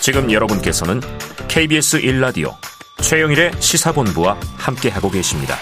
지금 여러분께서는 KBS 1라디오 최영일의 시사본부와 함께하고 계십니다.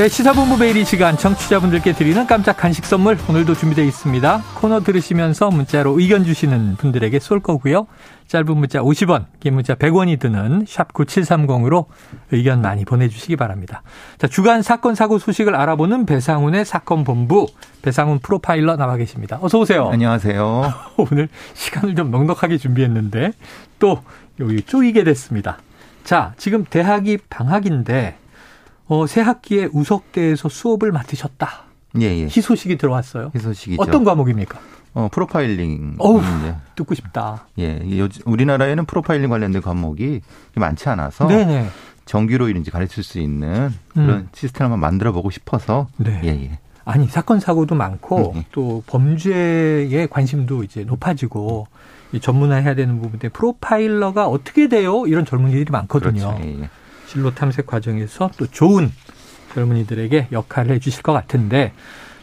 네, 시사본부 매일 이 시간 청취자분들께 드리는 깜짝 간식 선물 오늘도 준비되어 있습니다. 코너 들으시면서 문자로 의견 주시는 분들에게 쏠 거고요. 짧은 문자 50원, 긴 문자 100원이 드는 샵 9730으로 의견 많이 보내주시기 바랍니다. 자, 주간 사건 사고 소식을 알아보는 배상훈의 사건 본부 배상훈 프로파일러 나와 계십니다. 어서 오세요. 안녕하세요. 오늘 시간을 좀 넉넉하게 준비했는데 또 여기 쪼이게 됐습니다. 자, 지금 대학이 방학인데 어, 새 학기에 우석대에서 수업을 맡으셨다. 예, 예. 희소식이 들어왔어요. 희소식이죠. 어떤 과목입니까? 어, 프로파일링. 어우, 듣고 싶다. 예, 요즘 우리나라에는 프로파일링 관련된 과목이 많지 않아서 네네. 정규로 이제 가르칠 수 있는 그런 음. 시스템을 한번 만들어 보고 싶어서 네. 예, 예. 아니 사건 사고도 많고 음. 또 범죄에 관심도 이제 높아지고 이 전문화해야 되는 부분인데 프로파일러가 어떻게 돼요? 이런 젊은이들이 많거든요. 그렇죠. 예, 예. 진로 탐색 과정에서 또 좋은 젊은이들에게 역할을 해주실 것 같은데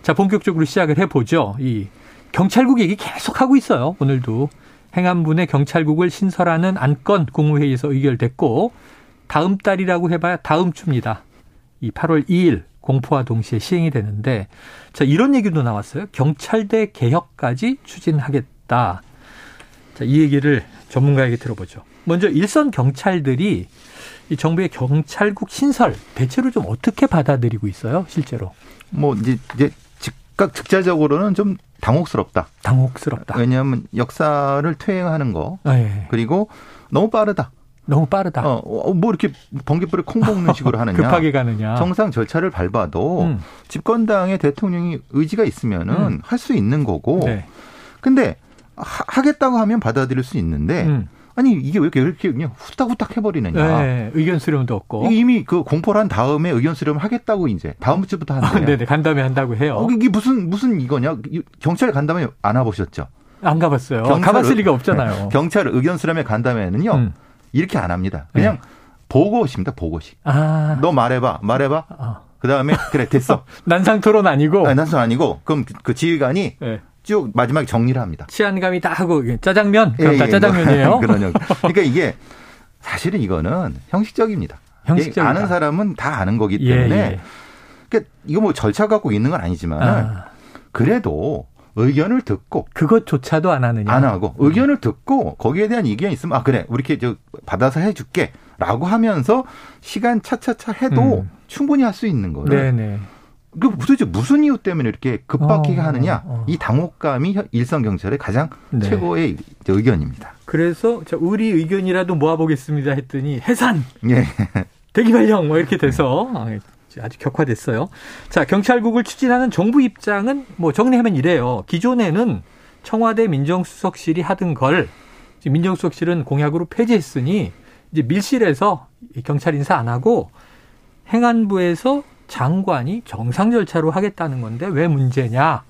자 본격적으로 시작을 해보죠. 이 경찰국 얘기 계속 하고 있어요. 오늘도 행안부 내 경찰국을 신설하는 안건 국무회의에서 의결됐고 다음 달이라고 해봐야 다음 주입니다. 이 8월 2일 공포와 동시에 시행이 되는데 자 이런 얘기도 나왔어요. 경찰대 개혁까지 추진하겠다. 자, 이 얘기를 전문가에게 들어보죠. 먼저 일선 경찰들이 이 정부의 경찰국 신설 대체로 좀 어떻게 받아들이고 있어요, 실제로? 뭐 이제 이제 즉각 즉자적으로는 좀 당혹스럽다. 당혹스럽다. 왜냐하면 역사를 퇴행하는 거 네, 그리고 너무 빠르다. 너무 빠르다. 어, 어, 뭐 이렇게 번개불에 콩 볶는 식으로 하느냐. 급하게 가느냐. 정상 절차를 밟아도 음. 집권당의 대통령이 의지가 있으면은 음. 할수 있는 거고. 네. 근데 하, 하겠다고 하면 받아들일 수 있는데 음. 아니 이게 왜 이렇게, 이렇게 그냥 후딱후딱 해버리느냐. 네, 의견 수렴도 없고. 이미 그 공포를 한 다음에 의견 수렴을 하겠다고 이제 다음 주부터 아, 한대요. 네네, 간담회 한다고 해요. 어, 이게 무슨 무슨 이거냐? 이- 경찰 간담회 안 와보셨죠? 안 가봤어요. 경찰 가봤을 의- 리가 없잖아요. 경찰 의견 수렴회 간담회는요 음. 이렇게 안 합니다. 그냥 보고식입니다. 보고식. 아, 너 말해봐, 말해봐. 어. 그 다음에 그래 됐어. 난상 토론 아니고. 아니, 난소 아니고 그럼 그- 그 지휘관이 네. 쭉 마지막에 정리를 합니다. 치안감이 다 하고 짜장면 예, 그럼 다 예, 짜장면이에요. 뭐 그런 형. 그러니까 이게 사실은 이거는 형식적입니다. 이게 아는 사람은 다 아는 거기 예, 때문에 예. 그러니까 이거 뭐 절차 갖고 있는 건 아니지만 아, 그래도 의견을 듣고 그것조차도 안 하느냐. 안 하고 의견을 듣고 거기에 대한 의견이 있으면 아 그래 우리 이렇게 저 받아서 해줄게라고 하면서 시간 차차차 해도 음. 충분히 할 수 있는 거를 네네. 그 도대체 무슨 이유 때문에 이렇게 급박하게 어, 하느냐 어. 이 당혹감이 현- 일선 경찰의 가장 네. 최고의 의견입니다. 그래서 자, 우리 의견이라도 모아보겠습니다 했더니 해산 예. 대기 발령 뭐 이렇게 돼서 아, 아주 격화됐어요. 자 경찰국을 추진하는 정부 입장은 뭐 정리하면 이래요. 기존에는 청와대 민정수석실이 하던 걸 민정수석실은 공약으로 폐지했으니 이제 밀실에서 이 경찰 인사 안 하고 행안부에서 장관이 정상 절차로 하겠다는 건데 왜 문제냐?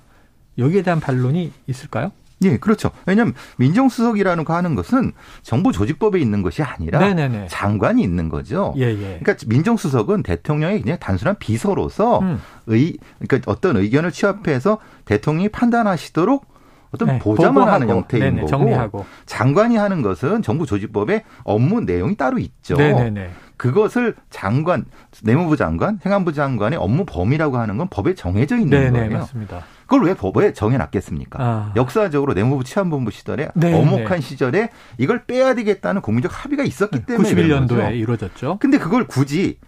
여기에 대한 반론이 있을까요? 예, 그렇죠. 왜냐하면 민정수석이라는 거 하는 것은 정부 조직법에 있는 것이 아니라 네네네. 장관이 있는 거죠. 예, 예. 그러니까 민정수석은 대통령의 그냥 단순한 비서로서 음. 의 그러니까 어떤 의견을 취합해서 대통령이 판단하시도록 어떤 네, 보좌만 하는 보고하고, 형태인 네네, 거고 정리하고. 장관이 하는 것은 정부 조직법에 업무 내용이 따로 있죠. 네네네. 그것을 장관, 내무부 장관, 행안부 장관의 업무 범위라고 하는 건 법에 정해져 있는 네네, 거예요. 맞습니다. 그걸 왜 법에 정해놨겠습니까? 아. 역사적으로 내무부 치안본부 시절에 네, 엄혹한 네. 시절에 이걸 빼야 되겠다는 국민적 합의가 있었기 때문에 그런 거죠. 91년도에 이루어졌죠. 근데 그걸 굳이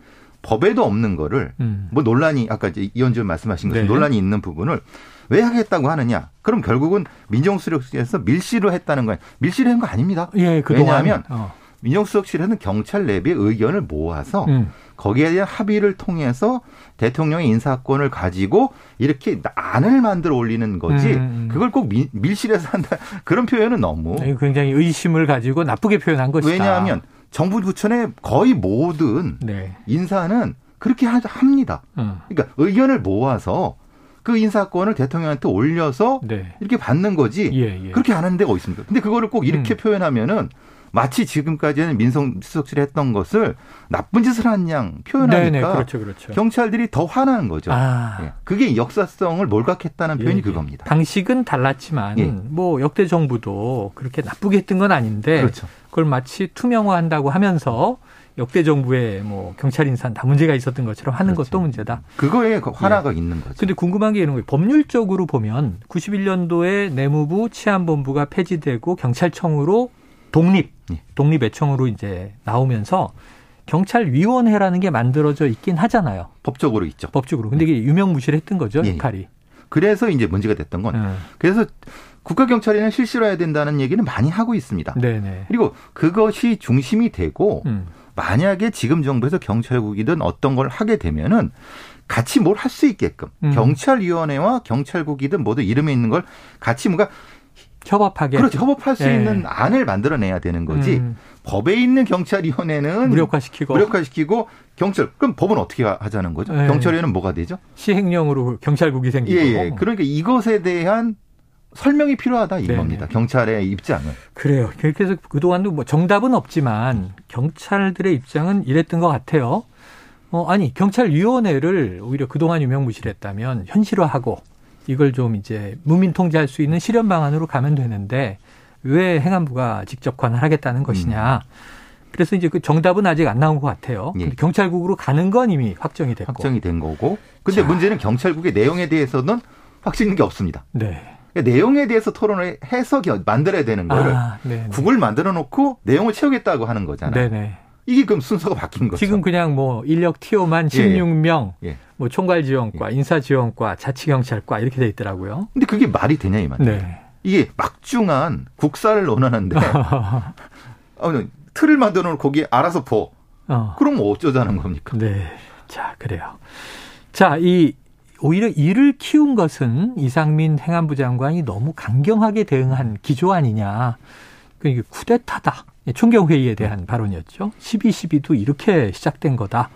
법에도 없는 거를 음. 뭐 논란이 아까 이제 이현주 말씀하신 것처럼 네. 논란이 있는 부분을 왜 하겠다고 하느냐? 그럼 결국은 민정수석실에서 밀실을 했다는 거예요. 밀실한 거 아닙니다. 예, 그동안. 왜냐하면 어. 민정수석실에는 경찰 내부의 의견을 모아서 음. 거기에 대한 합의를 통해서 대통령의 인사권을 가지고 이렇게 안을 만들어 올리는 거지 음. 그걸 꼭 미- 밀실에서 한다 그런 표현은 너무 굉장히 의심을 가지고 나쁘게 표현한 것이다. 왜냐하면 정부 부처의 거의 모든 네. 인사는 그렇게 하, 합니다. 음. 그러니까 의견을 모아서 그 인사권을 대통령한테 올려서 네. 이렇게 받는 거지. 예, 예. 그렇게 안 하는 데가 어디 있습니까? 근데 그거를 꼭 이렇게 음. 표현하면은 마치 지금까지는 민성 수석실이 했던 것을 나쁜 짓을 한 양 표현하니까 네네, 그렇죠, 그렇죠. 경찰들이 더 화나는 거죠. 아. 예. 그게 역사성을 몰각했다는 표현이 예, 예. 그겁니다. 방식은 달랐지만 예. 뭐 역대 정부도 그렇게 나쁘게 했던 건 아닌데 그렇죠. 그걸 마치 투명화한다고 하면서 역대 정부의 뭐 경찰 인사는 다 문제가 있었던 것처럼 하는 그렇죠. 것도 문제다. 그거에 그 화나가 있는 거죠. 근데 궁금한 게 이런 거예요. 법률적으로 보면 91년도에 내무부 치안본부가 폐지되고 경찰청으로 독립, 예. 독립외청으로 이제 나오면서 경찰위원회라는 게 만들어져 있긴 하잖아요. 법적으로 있죠. 법적으로. 근데 이게 유명무실했던 거죠, 예, 예. 역할이. 그래서 이제 문제가 됐던 건 음. 그래서 국가경찰에는 실시로 해야 된다는 얘기는 많이 하고 있습니다. 네네. 그리고 그것이 중심이 되고 음. 만약에 지금 정부에서 경찰국이든 어떤 걸 하게 되면은 같이 뭘 할 수 있게끔 음. 경찰위원회와 경찰국이든 모두 이름에 있는 걸 같이 뭔가 협업하게. 그렇죠 협업할 수 예. 있는 안을 만들어내야 되는 거지 음. 법에 있는 경찰위원회는 무력화시키고 무력화시키고 경찰 그럼 법은 어떻게 하- 하자는 거죠? 예. 경찰위원회는 뭐가 되죠? 시행령으로 경찰국이 생기고. 예, 예. 그러니까 이것에 대한 설명이 필요하다. 이겁니다. 경찰의 입장은. 그래요. 그래서 그동안도 뭐 정답은 없지만 경찰들의 입장은 이랬던 것 같아요. 어, 아니, 경찰위원회를 오히려 그동안 유명무실했다면 현실화하고 이걸 좀 이제 무민 통제할 수 있는 실현 방안으로 가면 되는데 왜 행안부가 직접 관할하겠다는 것이냐. 그래서 이제 그 정답은 아직 안 나온 것 같아요. 예. 경찰국으로 가는 건 이미 확정이 됐고. 확정이 된 거고. 근데 자. 문제는 경찰국의 내용에 대해서는 확신인 게 없습니다. 네. 그러니까 내용에 대해서 토론을 해서 겨- 만들어야 되는 거를 아, 네. 국을 만들어 놓고 내용을 채우겠다고 하는 거잖아요. 네네. 이게 그럼 순서가 바뀐 거죠. 지금 그냥 뭐 인력 티오만 예, 예. 16명, 예. 뭐 총괄 지원과, 인사 지원과, 자치 경찰과 이렇게 돼 있더라고요. 근데 그게 말이 되냐 이 말이에요. 네. 이게 막중한 국사를 논하는데 어, 틀을 만들어 놓고 거기에 알아서 보. 어. 그럼 뭐 어쩌자는 겁니까? 네. 자, 그래요. 자, 이 오히려 이를 키운 것은 이상민 행안부 장관이 너무 강경하게 대응한 기조 아니냐. 그 이게 쿠데타다. 총경회의에 대한 발언이었죠. 12.12도 이렇게 시작된 거다.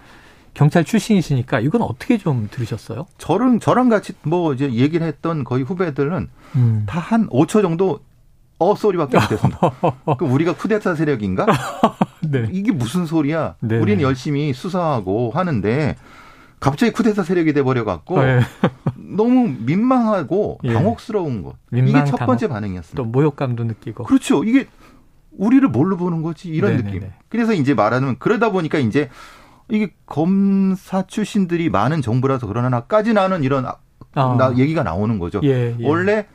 경찰 출신이시니까 이건 어떻게 좀 들으셨어요? 저랑 저랑 같이 뭐 이제 얘기를 했던 거의 후배들은 음. 다한 5초 정도 어 소리밖에 못했습니다. 그럼 우리가 쿠데타 세력인가? 네. 이게 무슨 소리야? 네. 우리는 열심히 수사하고 하는데 갑자기 쿠데타 세력이 돼 버려 갖고 네. 너무 민망하고 예. 당혹스러운 것. 민망, 이게 첫. 번째 반응이었습니다. 또 모욕감도 느끼고. 그렇죠. 이게 우리를 뭘로 보는 거지 이런 네네네. 느낌. 그래서 이제 말하는 그러다 보니까 이제 이게 검사 출신들이 많은 정부라서 그러나까지 나는 이런 아- 아. 나 얘기가 나오는 거죠. 예, 예. 원래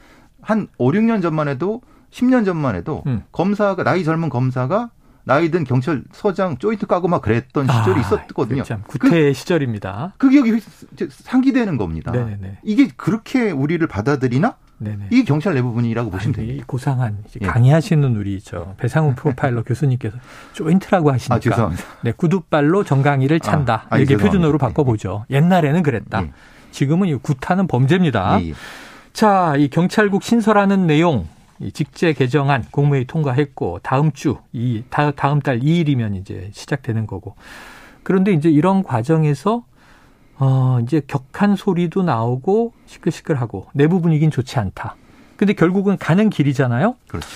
한 5, 6년 전만 해도 10년 전만 해도 음. 검사가 나이 젊은 검사가 나이 든 경찰서장 조인트 까고 막 그랬던 시절이 아, 있었거든요. 참 그, 구태의 시절입니다. 그게 여기 상기되는 겁니다. 네네네. 이게 그렇게 우리를 받아들이나? 네네. 이게 경찰 내부 분위기라고 보시면 아니, 됩니다. 이 고상한 이제 예. 강의하시는 우리 저 배상훈 프로파일러 교수님께서 조인트라고 하시니까 아, 죄송합니다. 네, 구두발로 정강이를 찬다. 아, 이렇게 죄송합니다. 표준어로 바꿔보죠. 옛날에는 그랬다. 예. 지금은 이 구타는 범죄입니다. 예, 예. 자, 이 경찰국 신설하는 내용 이 직제 개정안 국무회의 통과했고 다음 주 이 다음 달 2일이면 이제 시작되는 거고. 그런데 이제 이런 과정에서 어 이제 격한 소리도 나오고 시끌시끌하고 내부 분위기는 좋지 않다. 근데 결국은 가는 길이잖아요. 그렇죠.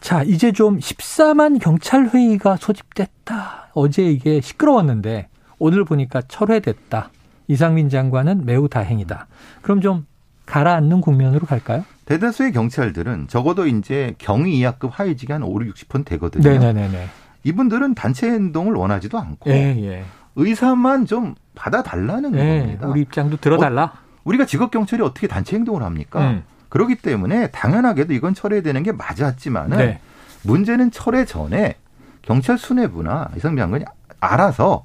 자, 이제 좀 14만 경찰 회의가 소집됐다. 어제 이게 시끄러웠는데 오늘 보니까 철회됐다. 이상민 장관은 매우 다행이다. 그럼 좀 가라앉는 국면으로 갈까요? 대다수의 경찰들은 적어도 이제 경위 이하급 하위직이 한 5, 60% 되거든요. 네네네네. 이분들은 단체 행동을 원하지도 않고 예, 예. 의사만 좀 받아달라는 예, 겁니다. 우리 입장도 들어달라. 우리가 직업 경찰이 어떻게 단체 행동을 합니까? 음. 그렇기 때문에 당연하게도 이건 철회되는 게 맞았지만은 네. 문제는 철회 전에 경찰 수뇌부나 이상민 장관이 알아서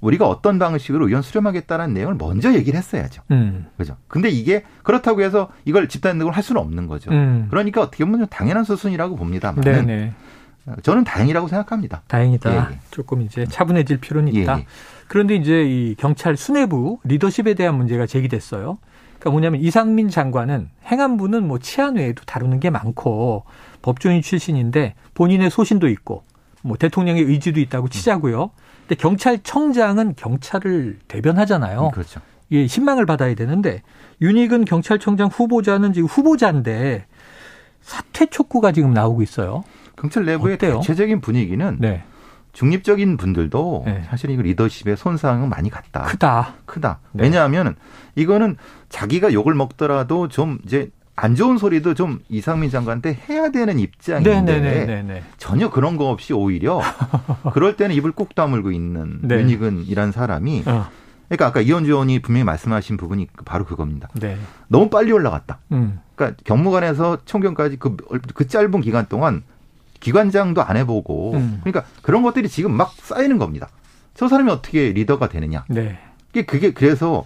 우리가 어떤 방식으로 의원 수렴하겠다는 내용을 먼저 얘기를 했어야죠. 음. 그죠? 근데 이게 그렇다고 해서 이걸 집단 행동을 할 수는 없는 거죠. 음. 그러니까 어떻게 보면 당연한 수순이라고 봅니다만 네네. 저는 다행이라고 생각합니다. 다행이다. 예, 예. 조금 이제 차분해질 필요는 예, 있다. 예. 그런데 이제 이 경찰 수뇌부 리더십에 대한 문제가 제기됐어요. 그러니까 뭐냐면 이상민 장관은 행안부는 뭐 치안 외에도 다루는 게 많고 법조인 출신인데 본인의 소신도 있고 뭐 대통령의 의지도 있다고 치자고요. 근데 경찰청장은 경찰을 대변하잖아요. 그렇죠. 예, 신망을 받아야 되는데 윤익은 경찰청장 후보자는 지금 후보자인데 사퇴 촉구가 지금 나오고 있어요. 경찰 내부의 어때요? 대체적인 분위기는 네. 중립적인 분들도 네. 사실 이거 리더십의 손상은 많이 갔다. 크다. 크다. 네. 왜냐하면 이거는 자기가 욕을 먹더라도 좀 이제 안 좋은 소리도 좀 이상민 장관한테 해야 되는 입장인데 네네네네. 전혀 그런 거 없이 오히려 그럴 때는 입을 꾹 다물고 있는 네. 윤익은이란 사람이 어, 그러니까 아까 이현주 의원이 분명히 말씀하신 부분이 바로 그겁니다. 네. 너무 빨리 올라갔다. 음. 그러니까 경무관에서 총경까지 그, 그 짧은 기간 동안 기관장도 안 해보고 음. 그러니까 그런 것들이 지금 막 쌓이는 겁니다. 저 사람이 어떻게 리더가 되느냐. 네. 그게 그게 그래서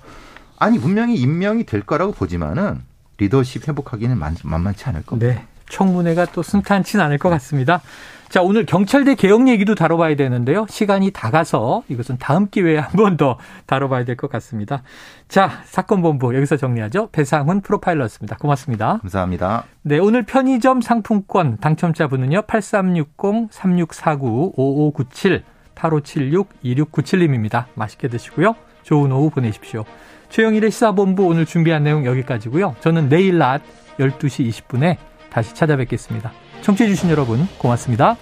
아니 분명히 임명이 될 거라고 보지만은 리더십 회복하기는 만, 만만치 않을 겁니다. 네. 청문회가 또 순탄치는 않을 것 같습니다. 자, 오늘 경찰대 개혁 얘기도 다뤄봐야 되는데요. 시간이 다 가서 이것은 다음 기회에 한 번 더 다뤄봐야 될 것 같습니다. 자, 사건 본부 여기서 정리하죠. 배상훈 프로파일러였습니다. 고맙습니다. 감사합니다. 네, 오늘 편의점 상품권 당첨자분은요. 8360-3649-5597, 8576-2697님입니다. 맛있게 드시고요. 좋은 오후 보내십시오. 최영일의 시사본부 오늘 준비한 내용 여기까지고요. 저는 내일 낮 12시 20분에 다시 찾아뵙겠습니다. 청취해주신 여러분 고맙습니다.